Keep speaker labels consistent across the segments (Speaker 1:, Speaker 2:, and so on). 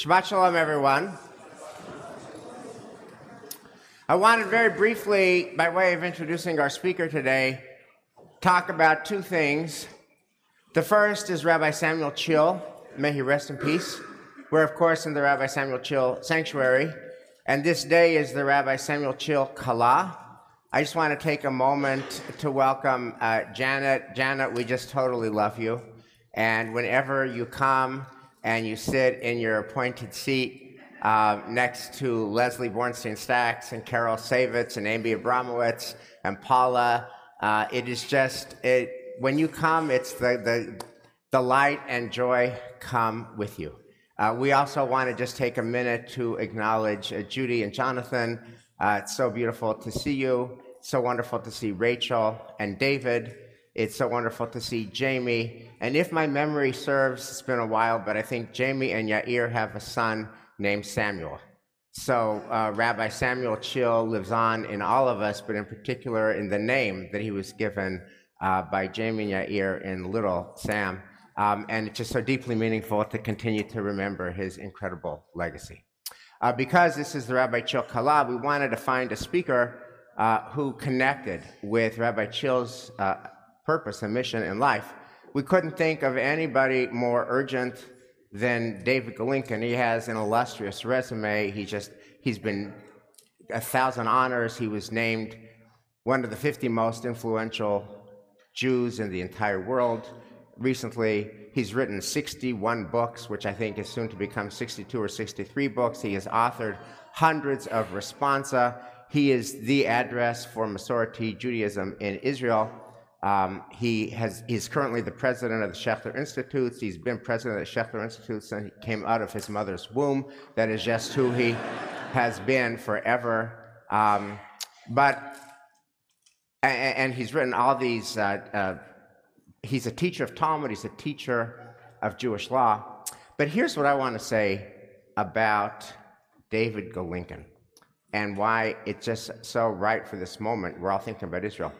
Speaker 1: Shabbat Shalom, everyone. I wanted very briefly, by way of introducing our speaker today, talk about two things. The first is Rabbi Samuel Chill, may he rest in peace. We're, of course, in the Rabbi Samuel Chill Sanctuary, and this day is the Rabbi Samuel Chill Kala. I just want to take a moment to welcome uh, Janet. Janet, we just totally love you. And whenever you come and you sit in your appointed seat uh, next to Leslie Bornstein Stacks and Carol Savitz and Amy Abramowitz and Paula, uh, it is just, it, when you come, it's the, the, the light and joy come with you. Uh, we also want to just take a minute to acknowledge uh, Judy and Jonathan. Uh, it's so beautiful to see you. So wonderful to see Rachel and David. It's so wonderful to see Jamie. And if my memory serves, it's been a while, but I think Jamie and Yair have a son named Samuel. So uh, Rabbi Samuel Chill lives on in all of us, but in particular in the name that he was given uh, by Jamie and Yair in Little Sam. Um, and it's just so deeply meaningful to continue to remember his incredible legacy. Uh, because this is the Rabbi Chill Kala, we wanted to find a speaker uh, who connected with Rabbi Chill's uh, purpose and mission in life. We couldn't think of anybody more urgent than David Golinkin. He has an illustrious resume. He just he's been a thousand honors. He was named one of the 50 most influential Jews in the entire world recently. He's written 61 books, which I think is soon to become 62 or 63 books. He has authored hundreds of responsa. He is the address for Masorti Judaism in Israel. Um, he has, he's currently the president of the Schechter Institutes. He's been president of the Schechter Institutes since he came out of his mother's womb. That is just who he has been forever. Um, but, and, and, he's written all these uh, uh, he's a teacher of Talmud, he's a teacher of Jewish law. But here's what I want to say about David Golinkin and why it's just so right for this moment. We're all thinking about Israel.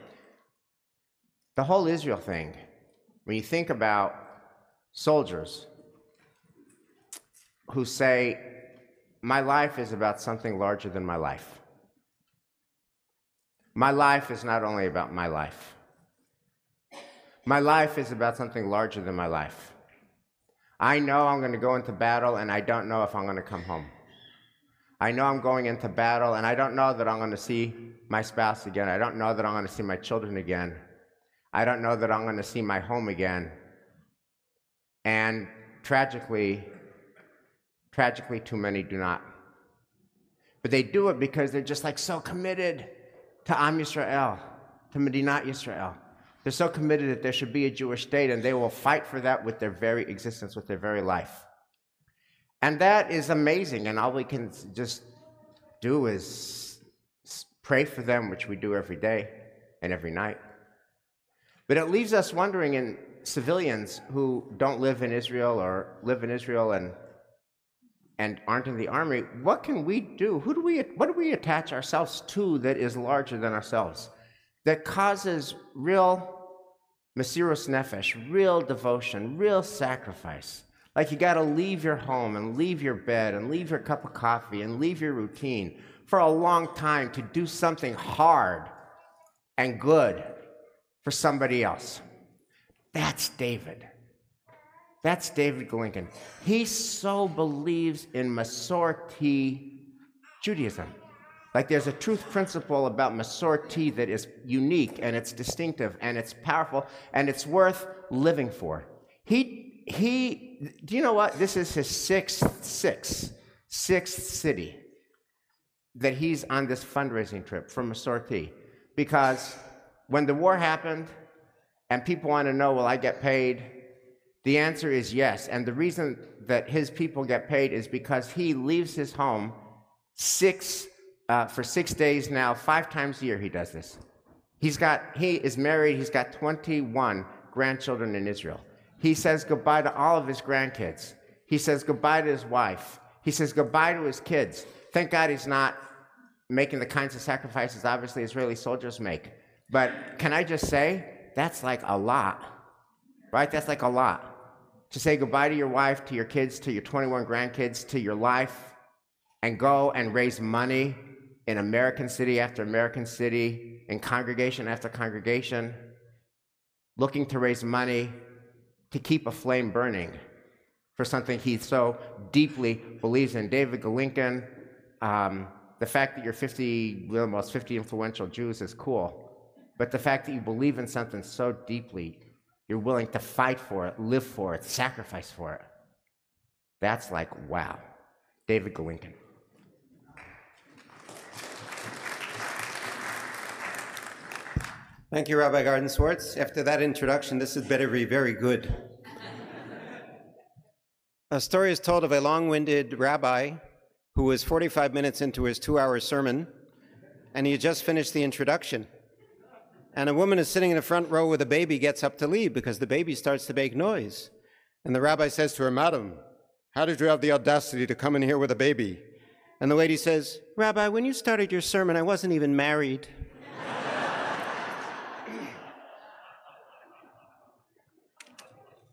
Speaker 1: The whole Israel thing, when you think about soldiers who say, My life is about something larger than my life. My life is not only about my life. My life is about something larger than my life. I know I'm going to go into battle and I don't know if I'm going to come home. I know I'm going into battle and I don't know that I'm going to see my spouse again. I don't know that I'm going to see my children again. I don't know that I'm going to see my home again. And tragically, tragically, too many do not. But they do it because they're just like so committed to Am Yisrael, to Medinat Yisrael. They're so committed that there should be a Jewish state, and they will fight for that with their very existence, with their very life. And that is amazing, and all we can just do is pray for them, which we do every day and every night. But it leaves us wondering in civilians who don't live in Israel or live in Israel and and aren't in the army, what can we do? Who do we what do we attach ourselves to that is larger than ourselves? that causes real mesirus nefesh, real devotion, real sacrifice. Like you got to leave your home and leave your bed and leave your cup of coffee and leave your routine for a long time to do something hard and good for somebody else. That's David. That's David Golinkin. He so believes in Masorti Judaism. Like there's a truth principle about Masorti that is unique and it's distinctive and it's powerful and it's worth living for. He, he, do you know what? This is his sixth, sixth, sixth city that he's on this fundraising trip for Masorti. Because when the war happened and people want to know, will I get paid? The answer is yes. And the reason that his people get paid is because he leaves his home six uh, for six days now, five times a year he does this. He's got, he is married, he's got 21 grandchildren in Israel. He says goodbye to all of his grandkids. He says goodbye to his wife. He says goodbye to his kids. Thank God he's not making the kinds of sacrifices obviously Israeli soldiers make. But can I just say, that's like a lot, right? That's like a lot. to say goodbye to your wife, to your kids, to your 21 grandkids, to your life, and go and raise money in American city after American city, in congregation after congregation, looking to raise money to keep a flame burning for something he so deeply believes in. David Golinkin, um, the fact that you're 50, almost 50 influential Jews is cool, but the fact that you believe in something so deeply, you're willing to fight for it, live for it, sacrifice for it. That's like, wow. David Golinkin.
Speaker 2: Thank you, Rabbi Gardenswartz. After that introduction, this had better be very good. a story is told of a long winded rabbi who was 45 minutes into his two hour sermon, and he had just finished the introduction. And a woman is sitting in the front row with a baby, gets up to leave because the baby starts to make noise. And the rabbi says to her, Madam, how did you have the audacity to come in here with a baby? And the lady says, Rabbi, when you started your sermon, I wasn't even married.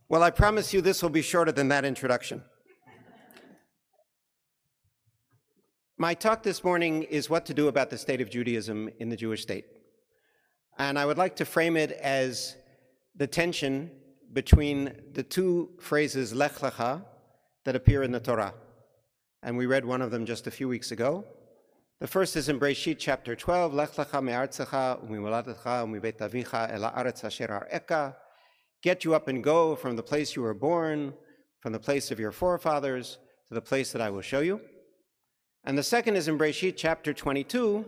Speaker 2: Well, I promise you this will be shorter than that introduction. My talk this morning is what to do about the state of Judaism in the Jewish state. And I would like to frame it as the tension between the two phrases Lech Lecha that appear in the Torah. And we read one of them just a few weeks ago. The first is in Breshit chapter 12, Lech Lecha me'artzecha u'mimoladecha u'mibet avicha el ha'aretz asher get you up and go from the place you were born, from the place of your forefathers, to the place that I will show you. And the second is in Breshit chapter 22.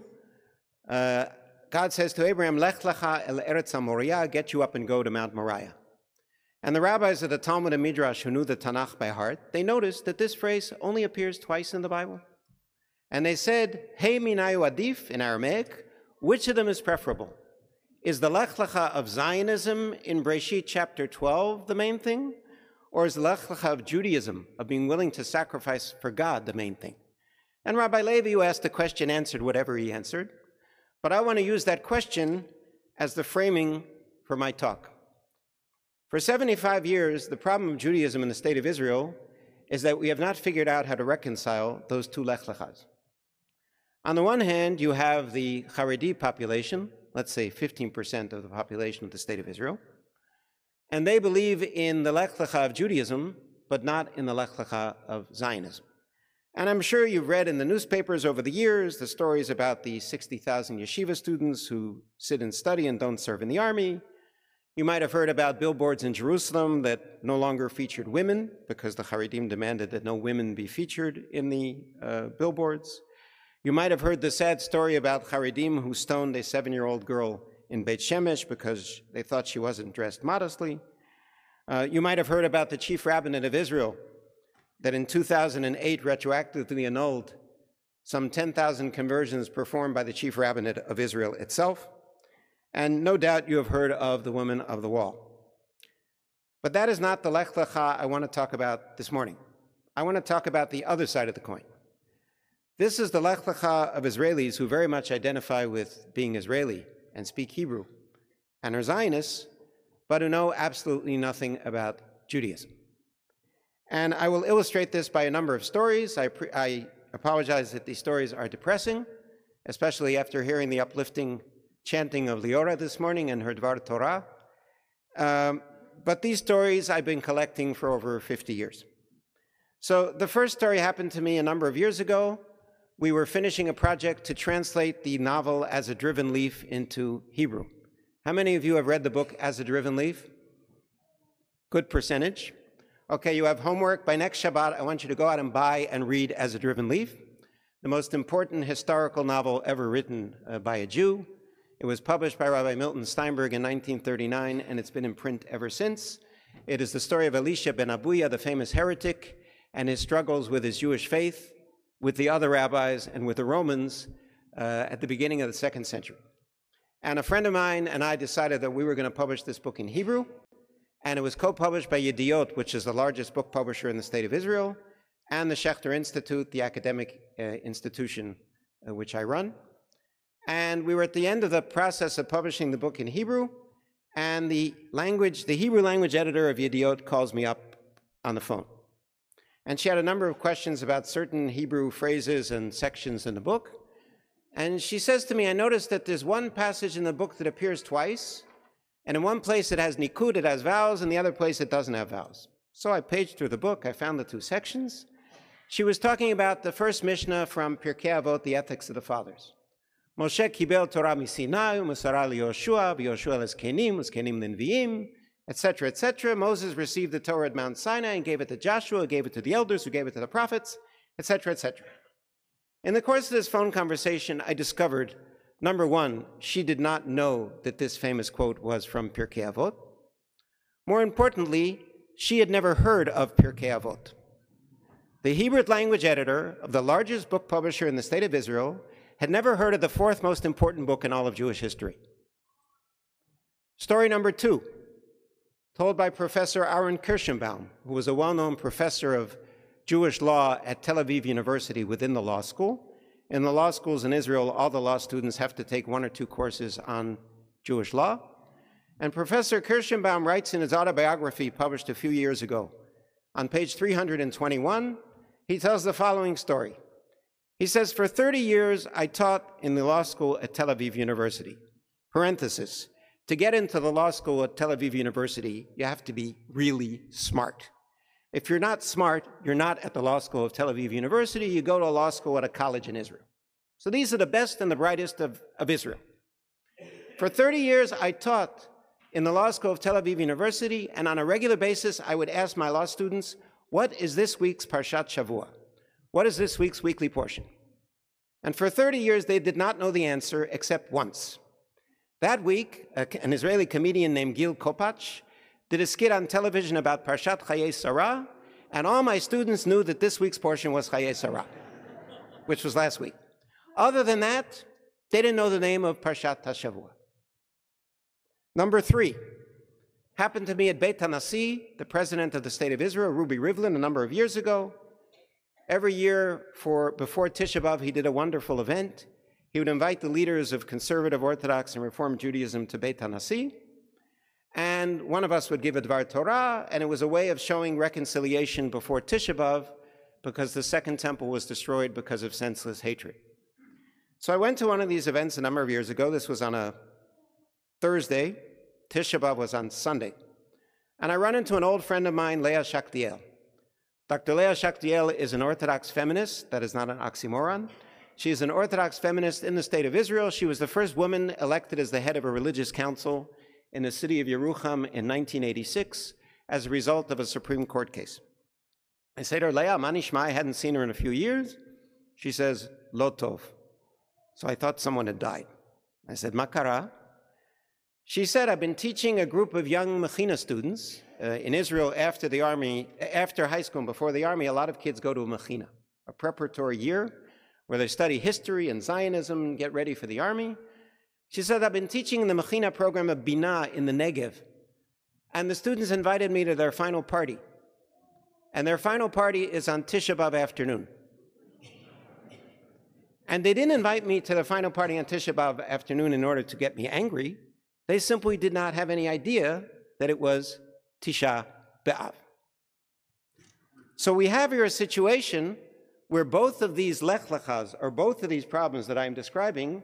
Speaker 2: Uh, God says to Abraham, Lech lecha el eretz Moriah, get you up and go to Mount Moriah. And the rabbis of the Talmud and Midrash who knew the Tanakh by heart, they noticed that this phrase only appears twice in the Bible. And they said, Hey minayu adif in Aramaic, which of them is preferable? Is the Lech Lecha of Zionism in Breshit chapter 12 the main thing? Or is the Lech Lecha of Judaism, of being willing to sacrifice for God, the main thing? And Rabbi Levi, who asked the question, answered whatever he answered. But I want to use that question as the framing for my talk. For 75 years, the problem of Judaism in the state of Israel is that we have not figured out how to reconcile those two Lech Lechas. On the one hand, you have the Haredi population, let's say 15% of the population of the state of Israel. And they believe in the Lech Lecha of Judaism, but not in the Lech Lecha of Zionism. And I'm sure you've read in the newspapers over the years the stories about the 60,000 yeshiva students who sit and study and don't serve in the army. You might have heard about billboards in Jerusalem that no longer featured women because the Haredim demanded that no women be featured in the uh, billboards. You might have heard the sad story about Haredim who stoned a seven year old girl in Beit Shemesh because they thought she wasn't dressed modestly. Uh, you might have heard about the chief rabbinate of Israel that in 2008 retroactively annulled some 10,000 conversions performed by the chief rabbinate of Israel itself. And no doubt you have heard of the woman of the wall. But that is not the Lech Lecha I want to talk about this morning. I want to talk about the other side of the coin. This is the Lech Lecha of Israelis who very much identify with being Israeli and speak Hebrew, and are Zionists, but who know absolutely nothing about Judaism. And I will illustrate this by a number of stories. I, I apologize that these stories are depressing, especially after hearing the uplifting chanting of Leora this morning and her Dvar Torah. Um, but these stories I've been collecting for over 50 years. So the first story happened to me a number of years ago we were finishing a project to translate the novel As a Driven Leaf into Hebrew. How many of you have read the book As a Driven Leaf? Good percentage. Okay, you have homework. By next Shabbat, I want you to go out and buy and read As a Driven Leaf, the most important historical novel ever written uh, by a Jew. It was published by Rabbi Milton Steinberg in 1939, and it's been in print ever since. It is the story of Elisha ben Abuya, the famous heretic, and his struggles with his Jewish faith with the other rabbis and with the Romans uh, at the beginning of the second century. And a friend of mine and I decided that we were going to publish this book in Hebrew, and it was co-published by Yediot, which is the largest book publisher in the state of Israel, and the Schechter Institute, the academic uh, institution uh, which I run. And we were at the end of the process of publishing the book in Hebrew, and the language, the Hebrew language editor of Yediot calls me up on the phone. And she had a number of questions about certain Hebrew phrases and sections in the book. And she says to me, I noticed that there's one passage in the book that appears twice, and in one place it has nikud, it has vowels, and the other place it doesn't have vowels. So I paged through the book, I found the two sections. She was talking about the first Mishnah from Pirkei Avot, the Ethics of the Fathers. Moshe kibel Torah misinai, u'masara liYoshua, v'Yoshua leskenim, uskenim linviim, etc., etc. Moses received the Torah at Mount Sinai and gave it to Joshua, gave it to the elders, who gave it to the prophets, etc., etc. In the course of this phone conversation, I discovered number one, she did not know that this famous quote was from Pirkei Avot. More importantly, she had never heard of Pirkei Avot. The Hebrew language editor of the largest book publisher in the state of Israel had never heard of the fourth most important book in all of Jewish history. Story number two, told by Professor Aaron Kirschenbaum, who was a well known professor of Jewish law at Tel Aviv University within the law school. In the law schools in Israel, all the law students have to take one or two courses on Jewish law. And Professor Kirschenbaum writes in his autobiography published a few years ago, on page 321, he tells the following story. He says, For 30 years, I taught in the law school at Tel Aviv University. Parenthesis, to get into the law school at Tel Aviv University, you have to be really smart. If you're not smart, you're not at the law school of Tel Aviv University, you go to a law school at a college in Israel. So these are the best and the brightest of, of Israel. For 30 years, I taught in the law school of Tel Aviv University, and on a regular basis, I would ask my law students, what is this week's Parshat Shavua? What is this week's weekly portion? And for 30 years, they did not know the answer except once. That week, an Israeli comedian named Gil Kopatch did a skit on television about Parshat Chayei Sarah, and all my students knew that this week's portion was Chayei Sarah, which was last week. Other than that, they didn't know the name of Parshat HaShavua. Number three, happened to me at Beit HaNasi, the president of the state of Israel, Ruby Rivlin, a number of years ago. Every year for before Tisha B'Av, he did a wonderful event. He would invite the leaders of conservative Orthodox and Reform Judaism to Beit HaNasi and one of us would give a Dvar Torah, and it was a way of showing reconciliation before Tisha B'Av, because the Second Temple was destroyed because of senseless hatred. So I went to one of these events a number of years ago. This was on a Thursday. Tisha B'Av was on Sunday. And I run into an old friend of mine, Leah Shakdiel. Dr. Leah Shakdiel is an Orthodox feminist. That is not an oxymoron. She is an Orthodox feminist in the state of Israel. She was the first woman elected as the head of a religious council in the city of Yerucham in 1986 as a result of a Supreme Court case. I say to her, Leah, Manishma, I hadn't seen her in a few years. She says, Lotov. So I thought someone had died. I said, Makara. She said, I've been teaching a group of young Mechina students uh, in Israel after the army, after high school and before the army. A lot of kids go to a a preparatory year where they study history and Zionism get ready for the army. She said, I've been teaching in the Mechina program of Bina in the Negev, and the students invited me to their final party. And their final party is on Tisha B'Av afternoon. And they didn't invite me to the final party on Tisha B'Av afternoon in order to get me angry. They simply did not have any idea that it was Tisha B'Av. So we have here a situation where both of these lech lechas, or both of these problems that I'm describing,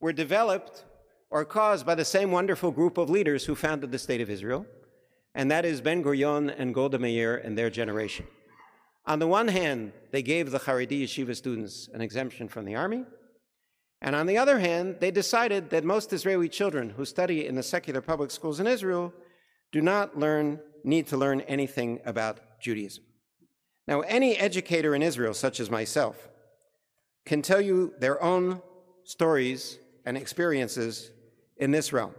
Speaker 2: were developed or caused by the same wonderful group of leaders who founded the State of Israel, and that is Ben Gurion and Golda Meir and their generation. On the one hand, they gave the Haredi yeshiva students an exemption from the army, and on the other hand, they decided that most Israeli children who study in the secular public schools in Israel do not learn, need to learn anything about Judaism. Now, any educator in Israel, such as myself, can tell you their own stories and experiences in this realm.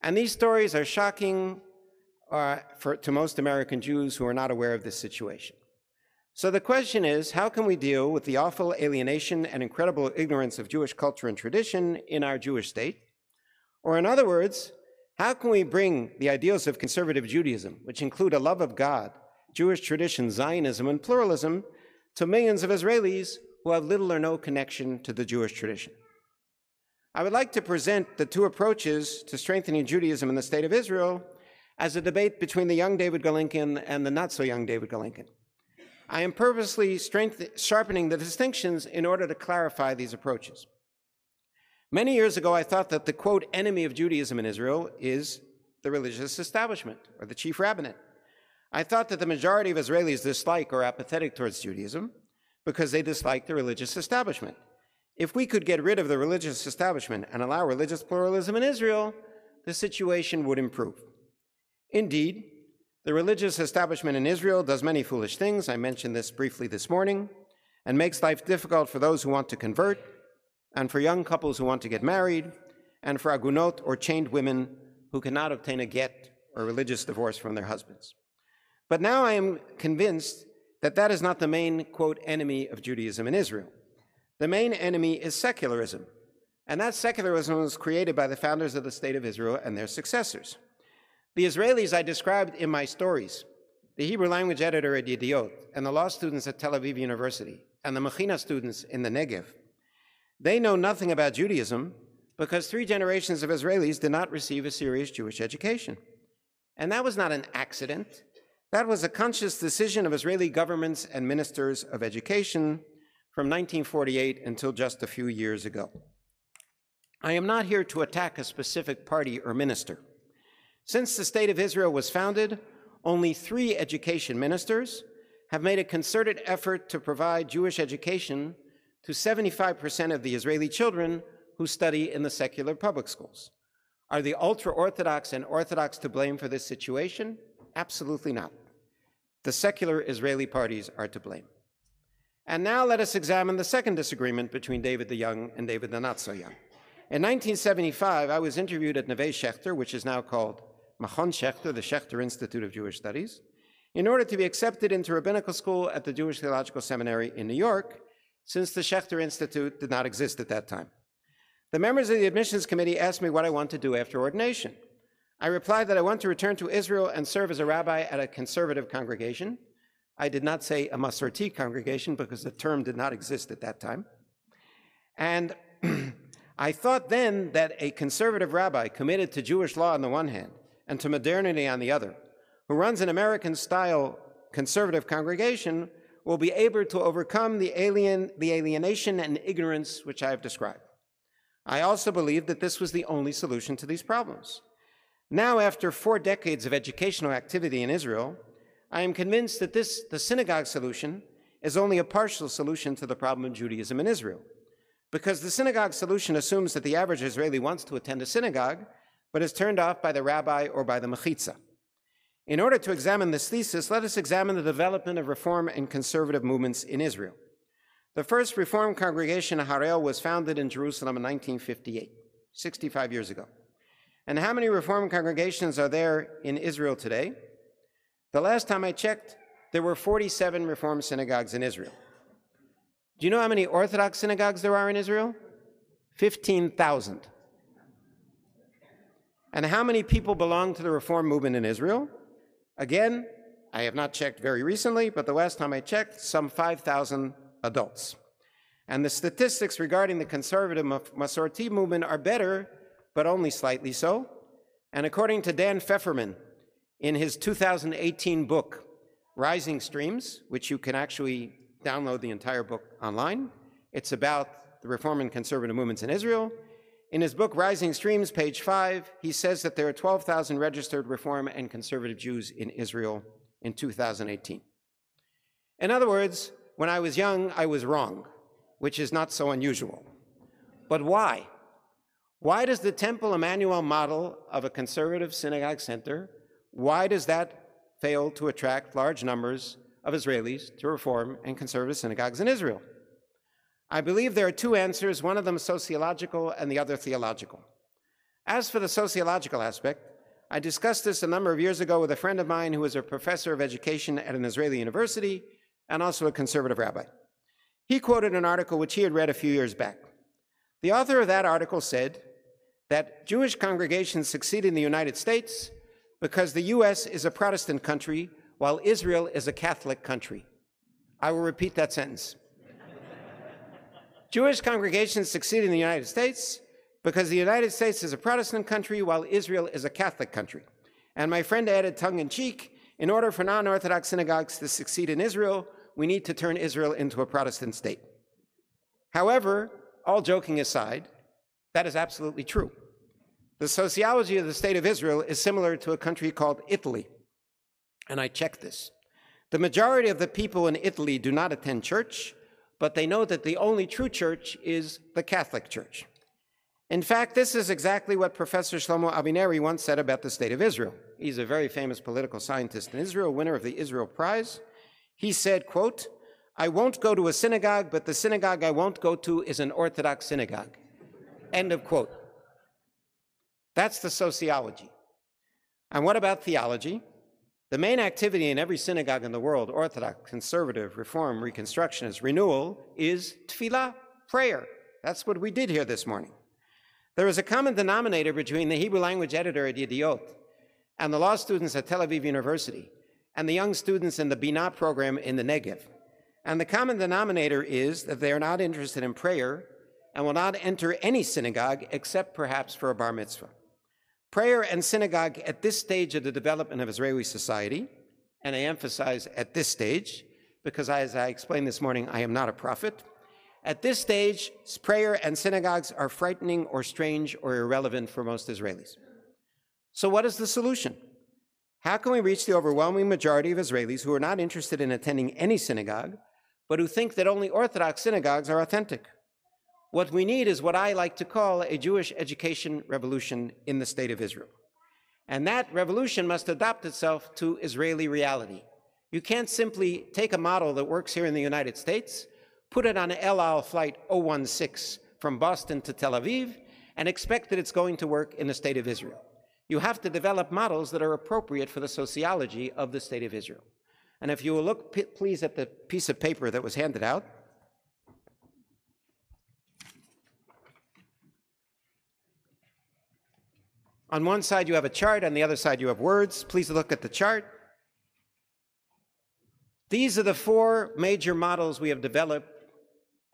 Speaker 2: And these stories are shocking uh, for, to most American Jews who are not aware of this situation. So the question is how can we deal with the awful alienation and incredible ignorance of Jewish culture and tradition in our Jewish state? Or, in other words, how can we bring the ideals of conservative Judaism, which include a love of God, Jewish tradition, Zionism, and pluralism, to millions of Israelis who have little or no connection to the Jewish tradition? I would like to present the two approaches to strengthening Judaism in the state of Israel as a debate between the young David Golinkin and the not so young David Golinkin. I am purposely sharpening the distinctions in order to clarify these approaches. Many years ago, I thought that the quote enemy of Judaism in Israel is the religious establishment or the chief rabbinate. I thought that the majority of Israelis dislike or apathetic towards Judaism because they dislike the religious establishment. If we could get rid of the religious establishment and allow religious pluralism in Israel, the situation would improve. Indeed, the religious establishment in Israel does many foolish things. I mentioned this briefly this morning, and makes life difficult for those who want to convert, and for young couples who want to get married, and for agunot or chained women who cannot obtain a get or religious divorce from their husbands. But now I am convinced that that is not the main, quote, enemy of Judaism in Israel. The main enemy is secularism, and that secularism was created by the founders of the State of Israel and their successors. The Israelis I described in my stories, the Hebrew language editor at Yediot, and the law students at Tel Aviv University, and the Mechina students in the Negev, they know nothing about Judaism because three generations of Israelis did not receive a serious Jewish education. And that was not an accident. That was a conscious decision of Israeli governments and ministers of education from 1948 until just a few years ago. I am not here to attack a specific party or minister. Since the State of Israel was founded, only three education ministers have made a concerted effort to provide Jewish education to 75% of the Israeli children who study in the secular public schools. Are the ultra Orthodox and Orthodox to blame for this situation? Absolutely not. The secular Israeli parties are to blame. And now let us examine the second disagreement between David the Young and David the Not So Young. In 1975, I was interviewed at Neve Schechter, which is now called Machon Schechter, the Schechter Institute of Jewish Studies, in order to be accepted into rabbinical school at the Jewish Theological Seminary in New York, since the Schechter Institute did not exist at that time. The members of the admissions committee asked me what I want to do after ordination. I replied that I want to return to Israel and serve as a rabbi at a conservative congregation. I did not say a Masorti congregation because the term did not exist at that time. And I thought then that a conservative rabbi committed to Jewish law on the one hand and to modernity on the other, who runs an American style conservative congregation, will be able to overcome the, alien, the alienation and ignorance which I have described. I also believed that this was the only solution to these problems. Now, after four decades of educational activity in Israel, I am convinced that this, the synagogue solution, is only a partial solution to the problem of Judaism in Israel. Because the synagogue solution assumes that the average Israeli wants to attend a synagogue, but is turned off by the rabbi or by the mechitza. In order to examine this thesis, let us examine the development of reform and conservative movements in Israel. The first Reform congregation, Harel, was founded in Jerusalem in 1958, 65 years ago. And how many Reform congregations are there in Israel today? The last time I checked, there were 47 Reform synagogues in Israel. Do you know how many Orthodox synagogues there are in Israel? 15,000. And how many people belong to the Reform movement in Israel? Again, I have not checked very recently, but the last time I checked, some 5,000 adults. And the statistics regarding the conservative Masorti movement are better, but only slightly so. And according to Dan Feferman, in his 2018 book, Rising Streams, which you can actually download the entire book online, it's about the reform and conservative movements in Israel. In his book, Rising Streams, page five, he says that there are 12,000 registered Reform and conservative Jews in Israel in 2018. In other words, when I was young, I was wrong, which is not so unusual. But why? Why does the Temple Emmanuel model of a conservative synagogue center, why does that fail to attract large numbers of Israelis to reform and conservative synagogues in Israel? I believe there are two answers, one of them sociological and the other theological. As for the sociological aspect, I discussed this a number of years ago with a friend of mine who was a professor of education at an Israeli university and also a conservative rabbi. He quoted an article which he had read a few years back. The author of that article said that Jewish congregations succeed in the United States because the US is a Protestant country while Israel is a Catholic country. I will repeat that sentence. Jewish congregations succeed in the United States because the United States is a Protestant country while Israel is a Catholic country. And my friend added tongue in cheek in order for non Orthodox synagogues to succeed in Israel, we need to turn Israel into a Protestant state. However, all joking aside, that is absolutely true. The sociology of the state of Israel is similar to a country called Italy. And I checked this. The majority of the people in Italy do not attend church, but they know that the only true church is the Catholic Church. In fact, this is exactly what Professor Shlomo Avineri once said about the state of Israel. He's a very famous political scientist in Israel, winner of the Israel Prize. He said, quote, I won't go to a synagogue, but the synagogue I won't go to is an Orthodox synagogue. End of quote. That's the sociology. And what about theology? The main activity in every synagogue in the world, Orthodox, Conservative, Reform, Reconstructionist, Renewal, is tefillah, prayer. That's what we did here this morning. There is a common denominator between the Hebrew language editor at Yediot and the law students at Tel Aviv University and the young students in the Bina program in the Negev. And the common denominator is that they are not interested in prayer and will not enter any synagogue except perhaps for a bar mitzvah. Prayer and synagogue at this stage of the development of Israeli society, and I emphasize at this stage, because as I explained this morning, I am not a prophet. At this stage, prayer and synagogues are frightening or strange or irrelevant for most Israelis. So, what is the solution? How can we reach the overwhelming majority of Israelis who are not interested in attending any synagogue, but who think that only Orthodox synagogues are authentic? What we need is what I like to call a Jewish education revolution in the state of Israel. And that revolution must adapt itself to Israeli reality. You can't simply take a model that works here in the United States, put it on an El Al flight 016 from Boston to Tel Aviv, and expect that it's going to work in the state of Israel you have to develop models that are appropriate for the sociology of the state of Israel. And if you will look, please, at the piece of paper that was handed out. On one side, you have a chart, on the other side, you have words. Please look at the chart. These are the four major models we have developed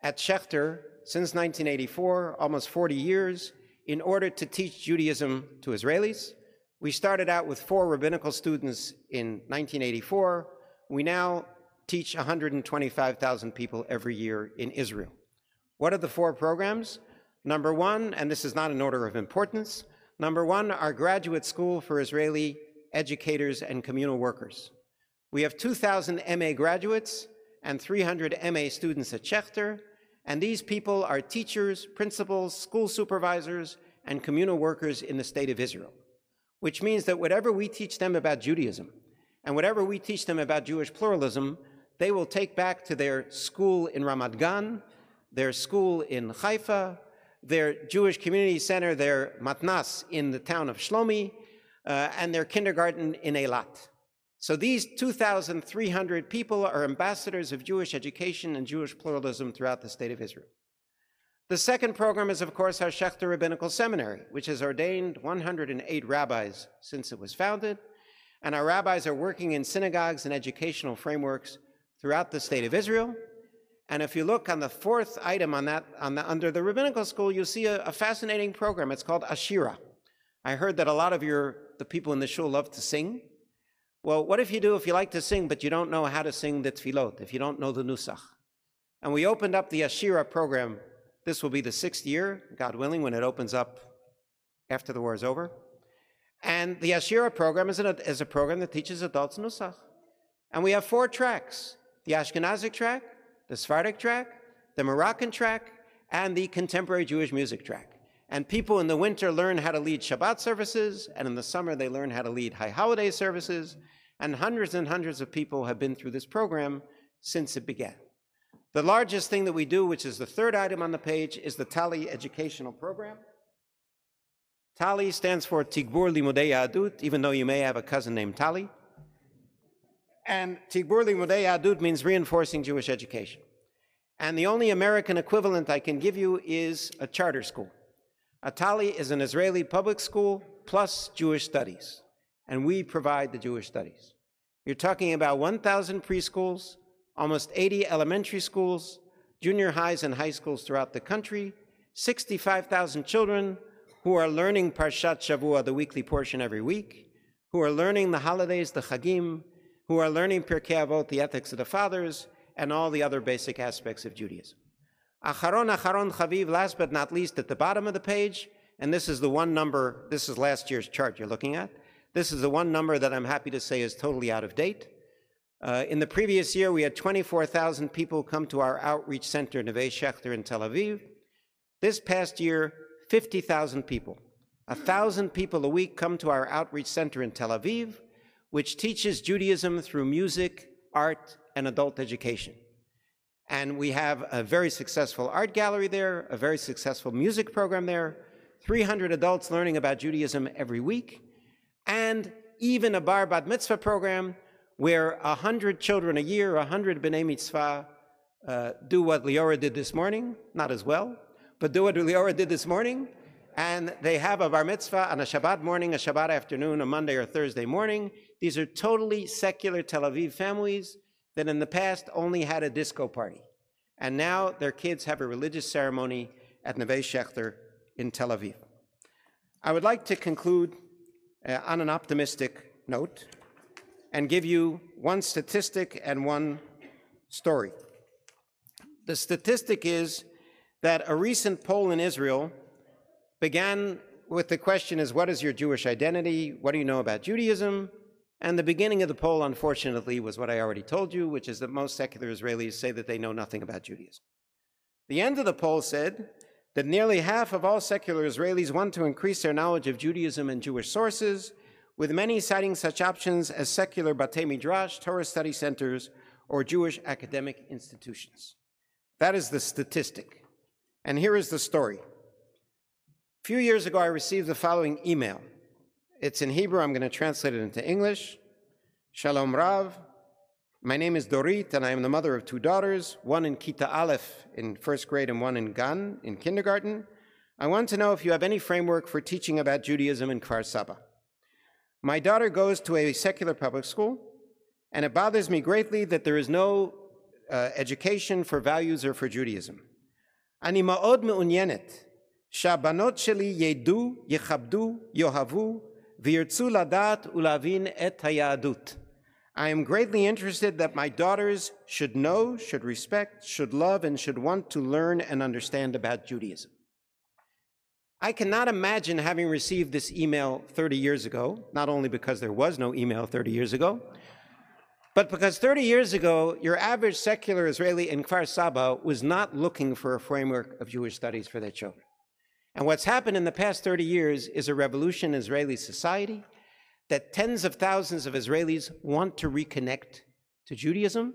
Speaker 2: at Schechter since 1984, almost 40 years in order to teach Judaism to Israelis. We started out with four rabbinical students in 1984. We now teach 125,000 people every year in Israel. What are the four programs? Number one, and this is not in order of importance, number one, our graduate school for Israeli educators and communal workers. We have 2,000 MA graduates and 300 MA students at Schechter, and these people are teachers, principals, school supervisors, and communal workers in the state of Israel, which means that whatever we teach them about Judaism and whatever we teach them about Jewish pluralism, they will take back to their school in Ramat Gan, their school in Haifa, their Jewish community center, their matnas in the town of Shlomi, uh, and their kindergarten in Eilat. So these 2,300 people are ambassadors of Jewish education and Jewish pluralism throughout the state of Israel. The second program is, of course, our Schechter Rabbinical Seminary, which has ordained 108 rabbis since it was founded. And our rabbis are working in synagogues and educational frameworks throughout the state of Israel. And if you look on the fourth item on that, on the, under the rabbinical school, you'll see a, a fascinating program. It's called Ashira. I heard that a lot of your the people in the shul love to sing. Well, what if you do if you like to sing, but you don't know how to sing the tefillot, if you don't know the nusach? And we opened up the Ashira program. This will be the sixth year, God willing, when it opens up after the war is over. And the Ashira program is, a, is a program that teaches adults nusach. And we have four tracks the Ashkenazic track, the Sephardic track, the Moroccan track, and the contemporary Jewish music track. And people in the winter learn how to lead Shabbat services, and in the summer they learn how to lead high holiday services, and hundreds and hundreds of people have been through this program since it began. The largest thing that we do, which is the third item on the page, is the Tali educational program. Tali stands for Tigbur Limudei Yahadut, even though you may have a cousin named Tali. And Tigbur Limudei Yahadut means reinforcing Jewish education. And the only American equivalent I can give you is a charter school. Atali is an Israeli public school plus Jewish studies and we provide the Jewish studies. You're talking about 1,000 preschools, almost 80 elementary schools, junior highs and high schools throughout the country, 65,000 children who are learning Parshat Shavua, the weekly portion every week. who are learning the holidays, the Chagim, who are learning Pirkei Avot, the ethics of the fathers, and all the other basic aspects of Judaism. Acharon, Acharon, Chaviv, last but not least, at the bottom of the page, and this is the one number, this is last year's chart you're looking at. This is the one number that I'm happy to say is totally out of date. Uh, in the previous year, we had 24,000 people come to our outreach center, Neve Schechter in Tel Aviv. This past year, 50,000 people. A thousand people a week come to our outreach center in Tel Aviv, which teaches Judaism through music, art, and adult education. And we have a very successful art gallery there, a very successful music program there, 300 adults learning about Judaism every week, and even a bar bat mitzvah program where 100 children a year, 100 b'nai mitzvah, uh, do what Leora did this morning, not as well, but do what Leora did this morning, and they have a bar mitzvah on a Shabbat morning, a Shabbat afternoon, a Monday or Thursday morning. These are totally secular Tel Aviv families that in the past only had a disco party. And now their kids have a religious ceremony at Neve Schechter in Tel Aviv. I would like to conclude uh, on an optimistic note and give you one statistic and one story. The statistic is that a recent poll in Israel began with the question is what is your Jewish identity? What do you know about Judaism? And the beginning of the poll, unfortunately, was what I already told you, which is that most secular Israelis say that they know nothing about Judaism. The end of the poll said that nearly half of all secular Israelis want to increase their knowledge of Judaism and Jewish sources, with many citing such options as secular Batei Midrash, Torah study centers, or Jewish academic institutions. That is the statistic. And here is the story. A few years ago, I received the following email. It's in Hebrew. I'm going to translate it into English. Shalom Rav. My name is Dorit, and I am the mother of two daughters, one in Kita Aleph in first grade and one in Gan in kindergarten. I want to know if you have any framework for teaching about Judaism in Kfar Saba. My daughter goes to a secular public school, and it bothers me greatly that there is no uh, education for values or for Judaism. Ani ma'od me'unyenet שהבנות שלי ידעו, יכבדו, יאהבו וירצו לדעת ולהבין את היהדות. I am greatly interested that my daughters should know, should respect, should love, and should want to learn and understand about Judaism. I cannot imagine having received this email 30 years ago, not only because there was no email 30 years ago, but because 30 years ago, your average secular Israeli in Kfar Saba was not looking for a framework of Jewish studies for their children. And what's happened in the past 30 years is a revolution in Israeli society that tens of thousands of Israelis want to reconnect to Judaism,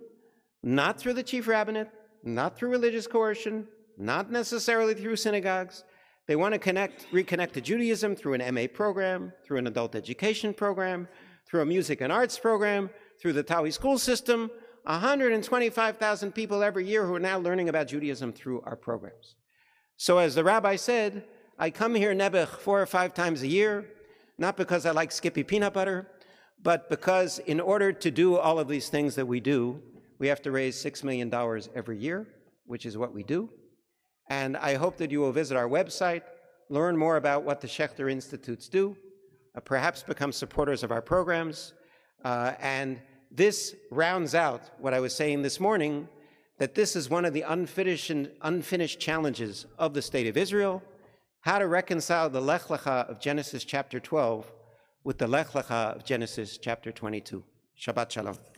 Speaker 2: not through the chief rabbinate, not through religious coercion, not necessarily through synagogues. They want to connect, reconnect to Judaism through an MA program, through an adult education program, through a music and arts program, through the Tali school system. 125,000 people every year who are now learning about Judaism through our programs. So, as the rabbi said, I come here Nebuch four or five times a year, not because I like Skippy peanut butter, but because in order to do all of these things that we do, we have to raise $6 million every year, which is what we do. And I hope that you will visit our website, learn more about what the Schechter Institutes do, uh, perhaps become supporters of our programs. Uh, and this rounds out what I was saying this morning that this is one of the unfinished, unfinished challenges of the state of Israel, how to reconcile the Lech Lecha of Genesis chapter 12 with the Lech Lecha of Genesis chapter 22. Shabbat Shalom.